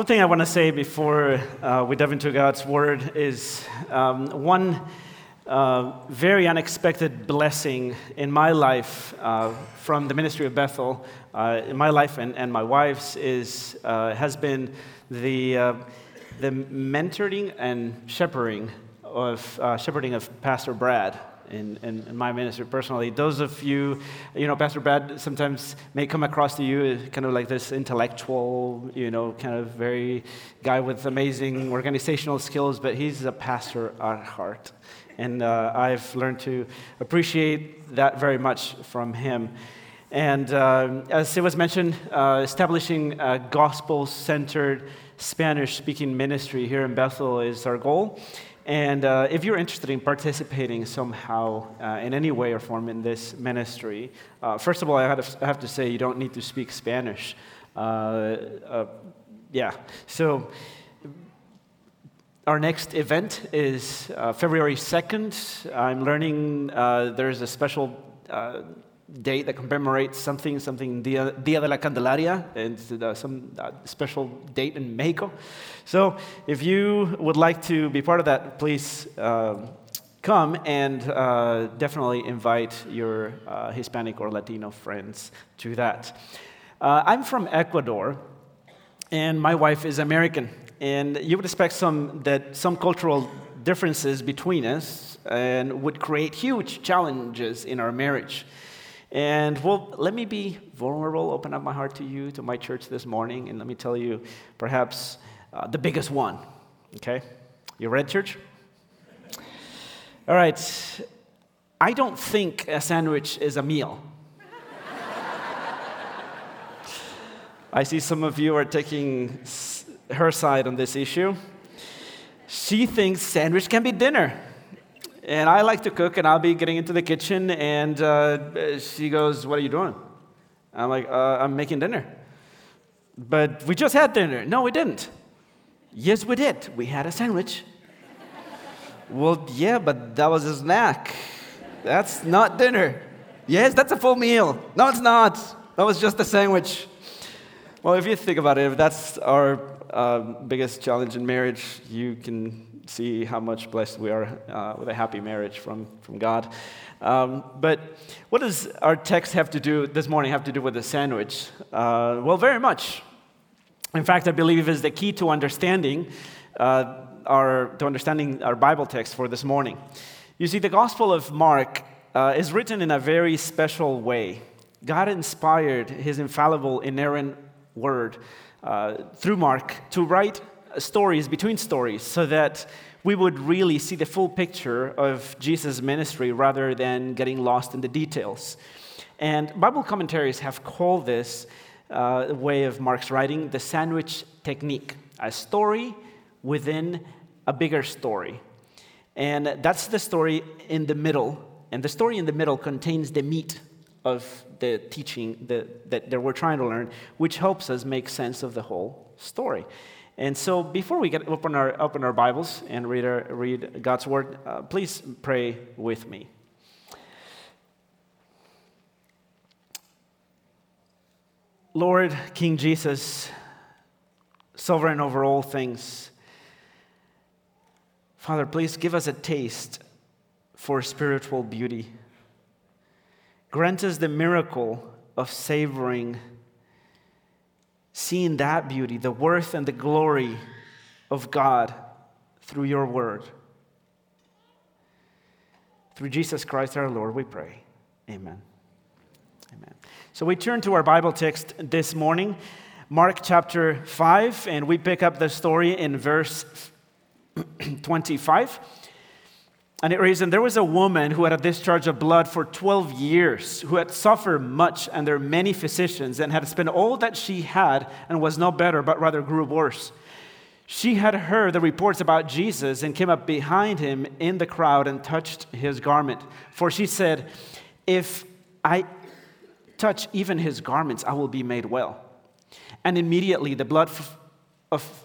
One thing I want to say before uh, we dive into God's Word is um, one uh, very unexpected blessing in my life uh, from the ministry of Bethel, uh, in my life and, and my wife's, is, uh, has been the, uh, the mentoring and shepherding of, shepherding of Pastor Brad in, in, in, my ministry personally. Those of you, you know, Pastor Brad sometimes may come across to you kind of like this intellectual, you know, kind of very guy with amazing organizational skills, but he's a pastor at heart. And uh, I've learned to appreciate that very much from him. And uh, as it was mentioned, uh, establishing a gospel centered Spanish speaking ministry here in Bethel is our goal. And uh, if you're interested in participating somehow uh, in any way or form in this ministry, uh, first of all, I have, to, say you don't need to speak Spanish. Uh, uh, yeah, so our next event is uh, February 2nd. I'm learning there's a special date that commemorates something, something Dia, Dia de la Candelaria, and uh, some uh, special date in Mexico. So if you would like to be part of that, please uh, come and uh, definitely invite your uh, Hispanic or Latino friends to that. Uh, I'm from Ecuador, and my wife is American. And you would expect some, that some cultural differences between us and would create huge challenges in our marriage. And well, let me be vulnerable, open up my heart to you, to my church this morning, and let me tell you perhaps uh, the biggest one. Okay? You ready, church? All right. I don't think a sandwich is a meal. I see some of you are taking her side on this issue. She thinks sandwich can be dinner. And I like to cook, and I'll be getting into the kitchen, and uh, she goes, What are you doing? I'm like, uh, I'm making dinner. But we just had dinner. No, we didn't. Yes, we did. We had a sandwich. well, yeah, but that was a snack. That's not dinner. Yes, that's a full meal. No, it's not. That was just a sandwich. Well, if you think about it, if that's our uh, biggest challenge in marriage, you can see how much blessed we are uh, with a happy marriage from, from God. Um, but what does our text have to do this morning have to do with the sandwich? Uh, well, very much. In fact, I believe is the key to understanding uh, our to understanding our Bible text for this morning. You see, the Gospel of Mark uh, is written in a very special way. God inspired His infallible, inerrant Word uh, through Mark to write stories between stories so that we would really see the full picture of Jesus' ministry rather than getting lost in the details. And Bible commentaries have called this uh, way of Mark's writing the sandwich technique, a story within a bigger story. And that's the story in the middle. And the story in the middle contains the meat of the teaching that, that, that we're trying to learn, which helps us make sense of the whole story. And so, before we get open our open our Bibles and read our, read God's word, uh, please pray with me. Lord, King Jesus, sovereign over all things, Father, please give us a taste for spiritual beauty. Grant us the miracle of savoring seeing that beauty, the worth and the glory of God through your word. Through Jesus Christ our Lord, we pray. Amen. Amen. So we turn to our Bible text this morning, Mark chapter 5, and we pick up the story in verse 25. And it reads, And there was a woman who had a discharge of blood for 12 years, who had suffered much under many physicians, and had spent all that she had, and was no better, but rather grew worse. She had heard the reports about Jesus and came up behind him in the crowd and touched his garment. For she said, If I touch even his garments, I will be made well. And immediately the blood of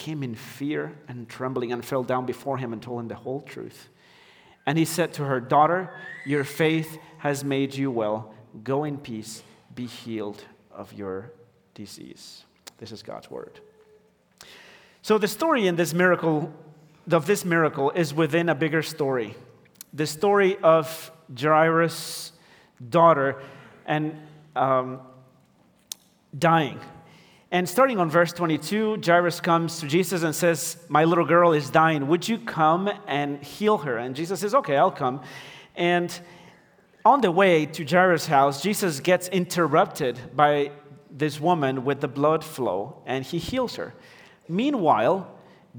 came in fear and trembling and fell down before him and told him the whole truth. And he said to her, Daughter, your faith has made you well. Go in peace, be healed of your disease. This is God's word. So the story in this miracle of this miracle is within a bigger story. The story of Jairus' daughter and um, dying. And starting on verse 22, Jairus comes to Jesus and says, My little girl is dying. Would you come and heal her? And Jesus says, Okay, I'll come. And on the way to Jairus' house, Jesus gets interrupted by this woman with the blood flow, and he heals her. Meanwhile,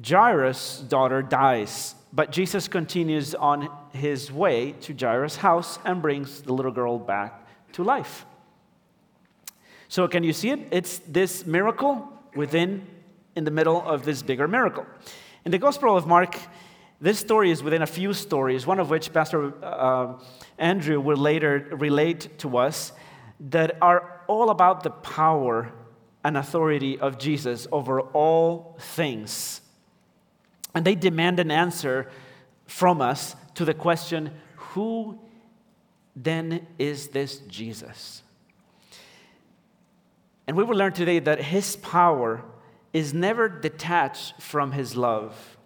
Jairus' daughter dies, but Jesus continues on his way to Jairus' house and brings the little girl back to life. So, can you see it? It's this miracle within, in the middle of this bigger miracle. In the Gospel of Mark, this story is within a few stories, one of which Pastor uh, Andrew will later relate to us, that are all about the power and authority of Jesus over all things. And they demand an answer from us to the question who then is this Jesus? And we will learn today that his power is never detached from his love.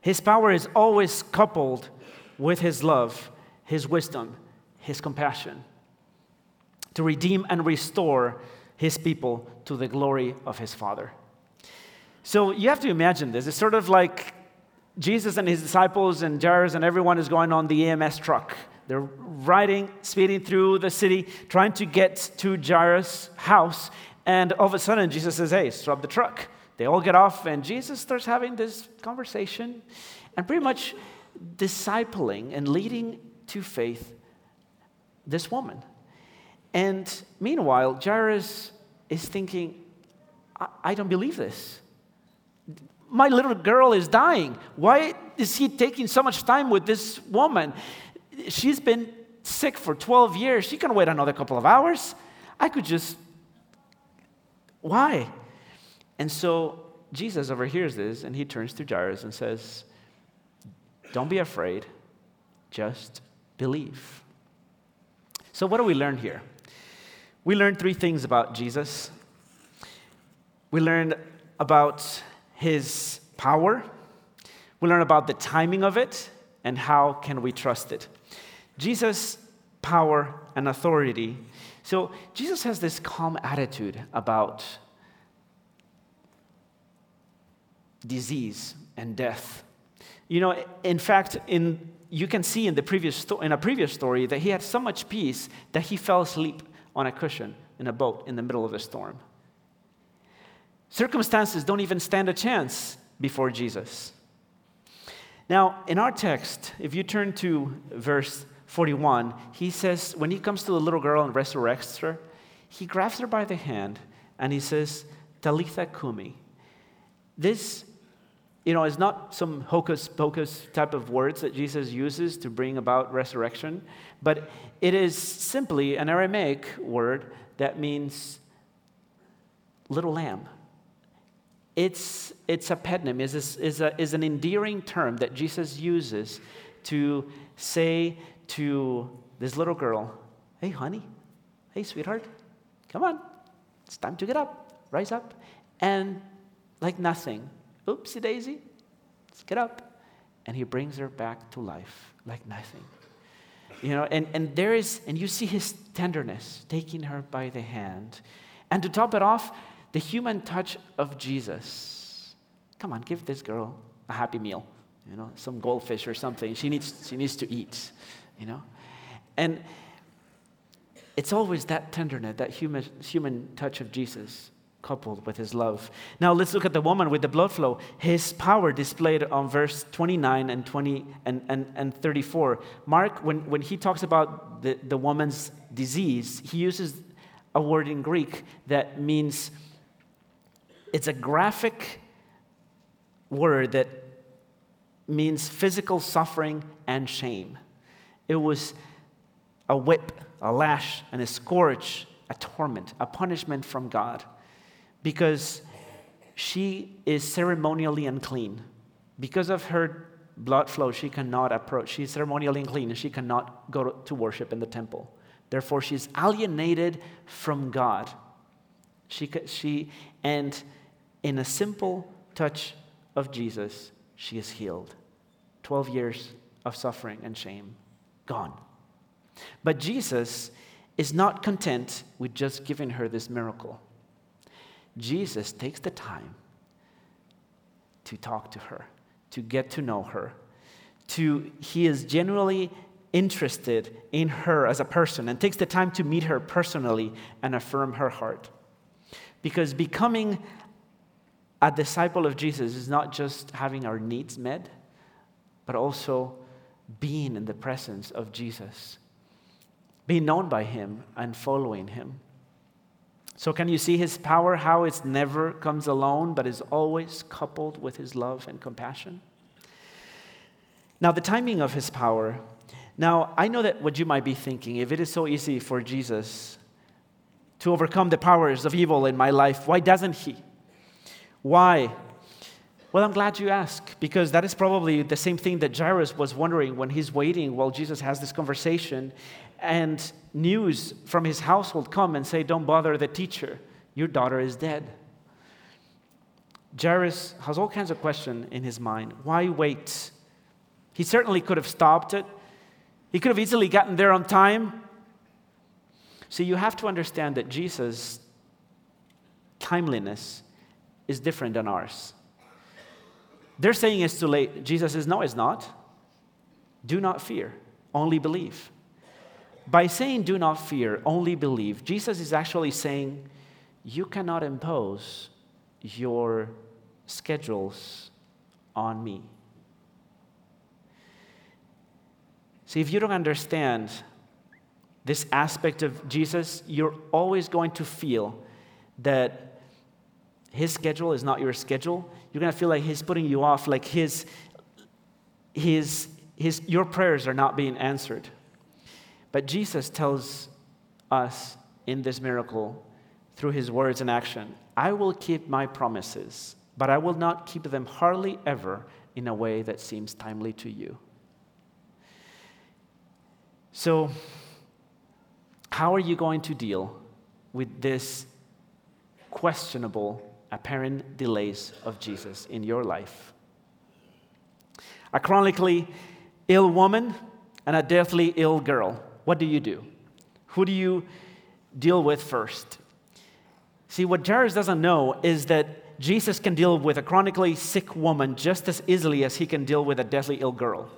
His power is always coupled with his love, his wisdom, his compassion to redeem and restore his people to the glory of his Father. So you have to imagine this. It's sort of like Jesus and his disciples and Jairus and everyone is going on the EMS truck. They're riding, speeding through the city, trying to get to Jairus' house. And all of a sudden, Jesus says, Hey, stop the truck. They all get off, and Jesus starts having this conversation and pretty much discipling and leading to faith this woman. And meanwhile, Jairus is thinking, I, I don't believe this. My little girl is dying. Why is he taking so much time with this woman? She's been sick for 12 years. She can wait another couple of hours. I could just. Why? And so Jesus overhears this and he turns to Jairus and says, Don't be afraid, just believe. So, what do we learn here? We learned three things about Jesus. We learned about his power. We learned about the timing of it and how can we trust it. Jesus' power and authority. So Jesus has this calm attitude about disease and death. You know, in fact, in you can see in the previous sto- in a previous story that he had so much peace that he fell asleep on a cushion in a boat in the middle of a storm. Circumstances don't even stand a chance before Jesus. Now, in our text, if you turn to verse 41, he says, when he comes to the little girl and resurrects her, he grabs her by the hand and he says, Talitha Kumi. This, you know, is not some hocus pocus type of words that Jesus uses to bring about resurrection, but it is simply an Aramaic word that means little lamb. It's, it's a pednim, is, is, is an endearing term that Jesus uses to say to this little girl, Hey, honey, hey, sweetheart, come on, it's time to get up, rise up. And like nothing, oopsie daisy, let's get up. And he brings her back to life like nothing. You know, and, and there is, and you see his tenderness taking her by the hand. And to top it off, the human touch of Jesus. Come on, give this girl a happy meal, you know, some goldfish or something. She needs, she needs to eat, you know. And it's always that tenderness, that human, human touch of Jesus coupled with his love. Now let's look at the woman with the blood flow. His power displayed on verse 29 and 20 and, and, and 34. Mark, when, when he talks about the, the woman's disease, he uses a word in Greek that means it's a graphic word that means physical suffering and shame. It was a whip, a lash, and a scourge, a torment, a punishment from God. Because she is ceremonially unclean. Because of her blood flow, she cannot approach. She's ceremonially unclean and she cannot go to worship in the temple. Therefore, she's alienated from God. She, she, and in a simple touch of Jesus, she is healed. 12 years of suffering and shame gone. But Jesus is not content with just giving her this miracle. Jesus takes the time to talk to her, to get to know her, to he is genuinely interested in her as a person and takes the time to meet her personally and affirm her heart. Because becoming a disciple of Jesus is not just having our needs met, but also being in the presence of Jesus, being known by him and following him. So, can you see his power, how it never comes alone, but is always coupled with his love and compassion? Now, the timing of his power. Now, I know that what you might be thinking, if it is so easy for Jesus to overcome the powers of evil in my life, why doesn't he? Why? Well, I'm glad you ask, because that is probably the same thing that Jairus was wondering when he's waiting while Jesus has this conversation and news from his household come and say, Don't bother the teacher, your daughter is dead. Jairus has all kinds of questions in his mind. Why wait? He certainly could have stopped it. He could have easily gotten there on time. See, you have to understand that Jesus' timeliness is different than ours. They're saying it's too late. Jesus says, No, it's not. Do not fear, only believe. By saying do not fear, only believe, Jesus is actually saying you cannot impose your schedules on me. See, if you don't understand this aspect of Jesus, you're always going to feel that his schedule is not your schedule. You're going to feel like he's putting you off, like his, his, his, your prayers are not being answered. But Jesus tells us in this miracle, through his words and action, I will keep my promises, but I will not keep them hardly ever in a way that seems timely to you. So, how are you going to deal with this questionable apparent delays of Jesus in your life? A chronically ill woman and a deathly ill girl what do you do? Who do you deal with first? See, what Jairus doesn't know is that Jesus can deal with a chronically sick woman just as easily as he can deal with a deathly ill girl.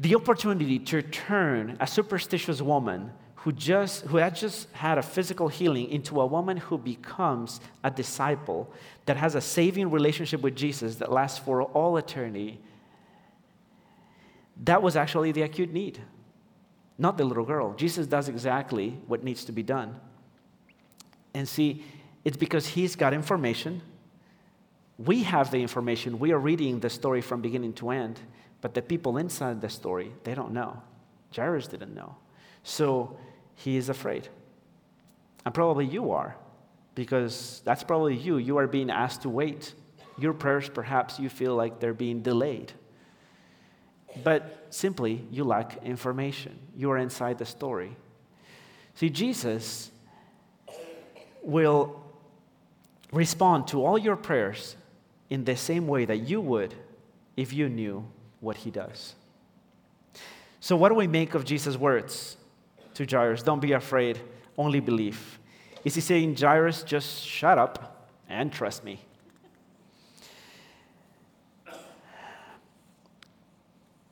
The opportunity to turn a superstitious woman who, just, who had just had a physical healing into a woman who becomes a disciple that has a saving relationship with Jesus that lasts for all eternity, that was actually the acute need not the little girl. Jesus does exactly what needs to be done. And see, it's because he's got information. We have the information. We are reading the story from beginning to end, but the people inside the story, they don't know. Jairus didn't know. So he is afraid. And probably you are, because that's probably you. You are being asked to wait. Your prayers, perhaps, you feel like they're being delayed. But simply, you lack information. You are inside the story. See, Jesus will respond to all your prayers in the same way that you would if you knew what he does. So, what do we make of Jesus' words to Jairus? Don't be afraid, only believe. Is he saying, Jairus, just shut up and trust me?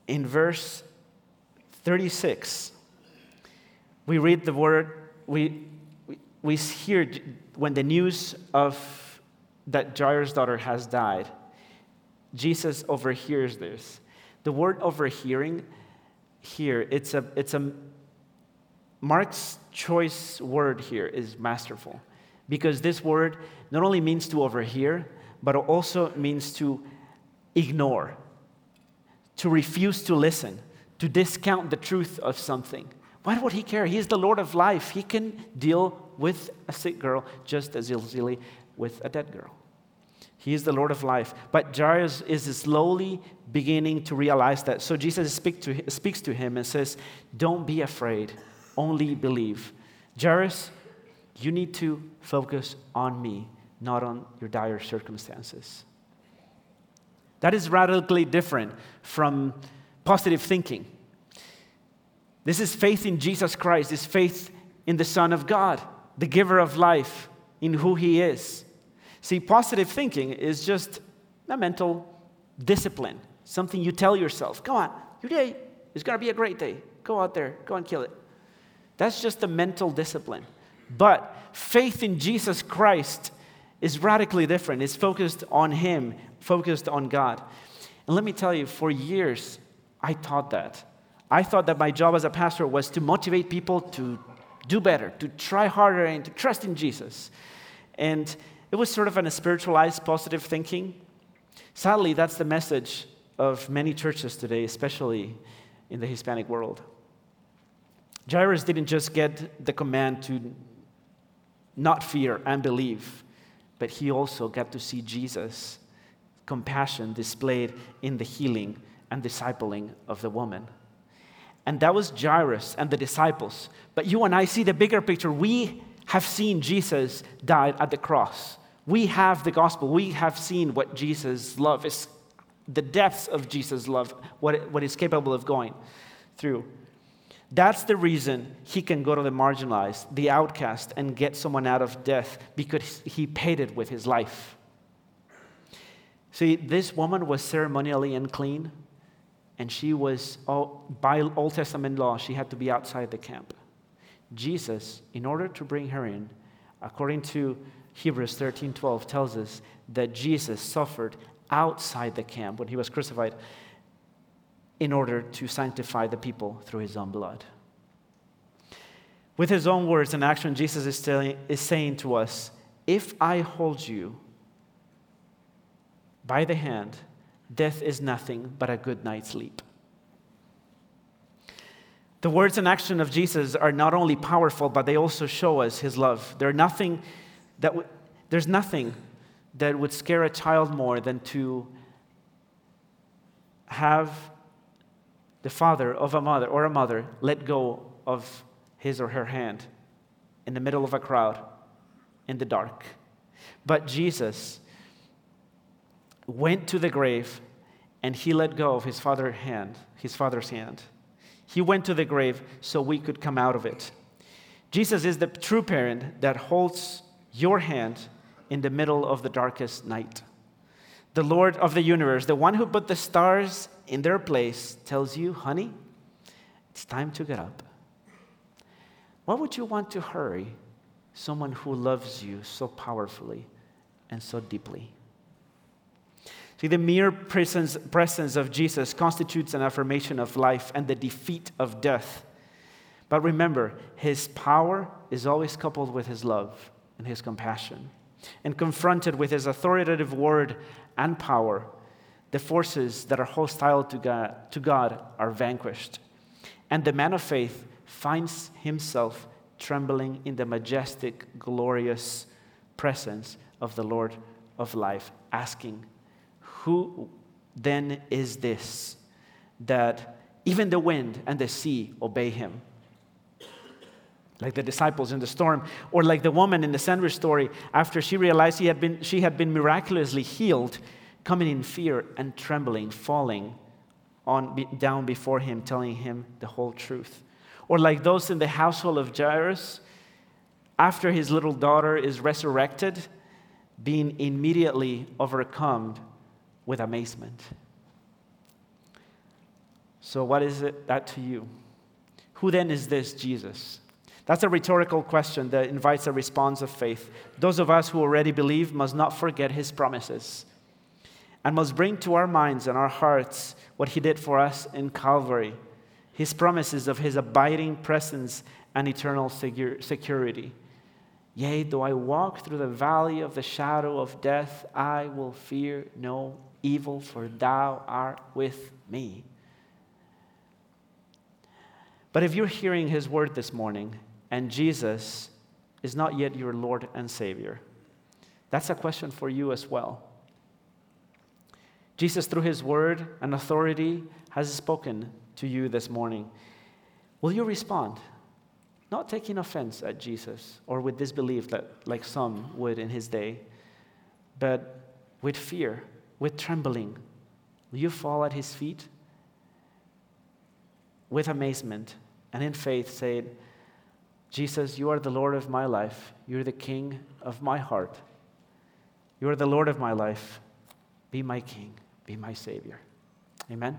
in verse 36, we read the word, we, we, we hear when the news of that Jairus' daughter has died, Jesus overhears this. The word overhearing here, it's a, it's a, Mark's choice word here is masterful because this word not only means to overhear, but also means to ignore to refuse to listen, to discount the truth of something. Why would he care? He is the Lord of life. He can deal with a sick girl just as easily with a dead girl. He is the Lord of life. But Jairus is slowly beginning to realize that. So Jesus speak to, speaks to him and says, Don't be afraid, only believe. Jairus, you need to focus on me, not on your dire circumstances. That is radically different from positive thinking. This is faith in Jesus Christ, this faith in the Son of God, the giver of life, in who He is. See, positive thinking is just a mental discipline, something you tell yourself. Come on, your day is going to be a great day. Go out there, go and kill it. That's just a mental discipline. But faith in Jesus Christ is radically different. It's focused on Him, focused on God. And let me tell you, for years, I taught that. I thought that my job as a pastor was to motivate people to do better, to try harder, and to trust in Jesus. And it was sort of an spiritualized positive thinking. Sadly, that's the message of many churches today, especially in the Hispanic world. Jairus didn't just get the command to not fear and believe, but he also got to see Jesus' compassion displayed in the healing and discipling of the woman. And that was Jairus and the disciples. But you and I see the bigger picture. We have seen Jesus died at the cross. We have the gospel. We have seen what Jesus' love is, the depths of Jesus' love, what, he's capable of going through. That's the reason he can go to the marginalized, the outcast, and get someone out of death because he paid it with his life. See, this woman was ceremonially unclean, and she was, oh, by Old Testament law, she had to be outside the camp. Jesus, in order to bring her in, according to Hebrews 13 12, tells us that Jesus suffered outside the camp when he was crucified in order to sanctify the people through his own blood. With his own words and action, Jesus is, telling, is saying to us If I hold you by the hand, death is nothing but a good night's sleep. The words and action of Jesus are not only powerful, but they also show us his love. There's nothing that w- there's nothing that would scare a child more than to have the father of a mother or a mother let go of his or her hand in the middle of a crowd in the dark. But Jesus went to the grave and he let go of his father's hand, his father's hand. He went to the grave so we could come out of it. Jesus is the true parent that holds your hand in the middle of the darkest night. The Lord of the universe, the one who put the stars in their place, tells you, honey, it's time to get up. Why would you want to hurry someone who loves you so powerfully and so deeply? See, the mere presence, presence of Jesus constitutes an affirmation of life and the defeat of death. But remember, his power is always coupled with his love and his compassion. And confronted with his authoritative word and power, the forces that are hostile to God, to God are vanquished. And the man of faith finds himself trembling in the majestic, glorious presence of the Lord of life, asking, who then is this that even the wind and the sea obey him? Like the disciples in the storm, or like the woman in the sandwich story, after she realized he had been, she had been miraculously healed, coming in fear and trembling, falling on, down before him, telling him the whole truth. Or like those in the household of Jairus, after his little daughter is resurrected, being immediately overcome with amazement. So, what is it that to you? Who then is this Jesus? That's a rhetorical question that invites a response of faith. Those of us who already believe must not forget his promises and must bring to our minds and our hearts what he did for us in Calvary his promises of his abiding presence and eternal security. Yea, though I walk through the valley of the shadow of death, I will fear no evil, for thou art with me. But if you're hearing his word this morning and Jesus is not yet your Lord and Savior, that's a question for you as well. Jesus, through his word and authority, has spoken to you this morning. Will you respond? Not taking offense at Jesus or with disbelief that, like some would in his day, but with fear, with trembling. Will you fall at his feet? With amazement and in faith, say, Jesus, you are the Lord of my life. You're the King of my heart. You are the Lord of my life. Be my King, be my Savior. Amen.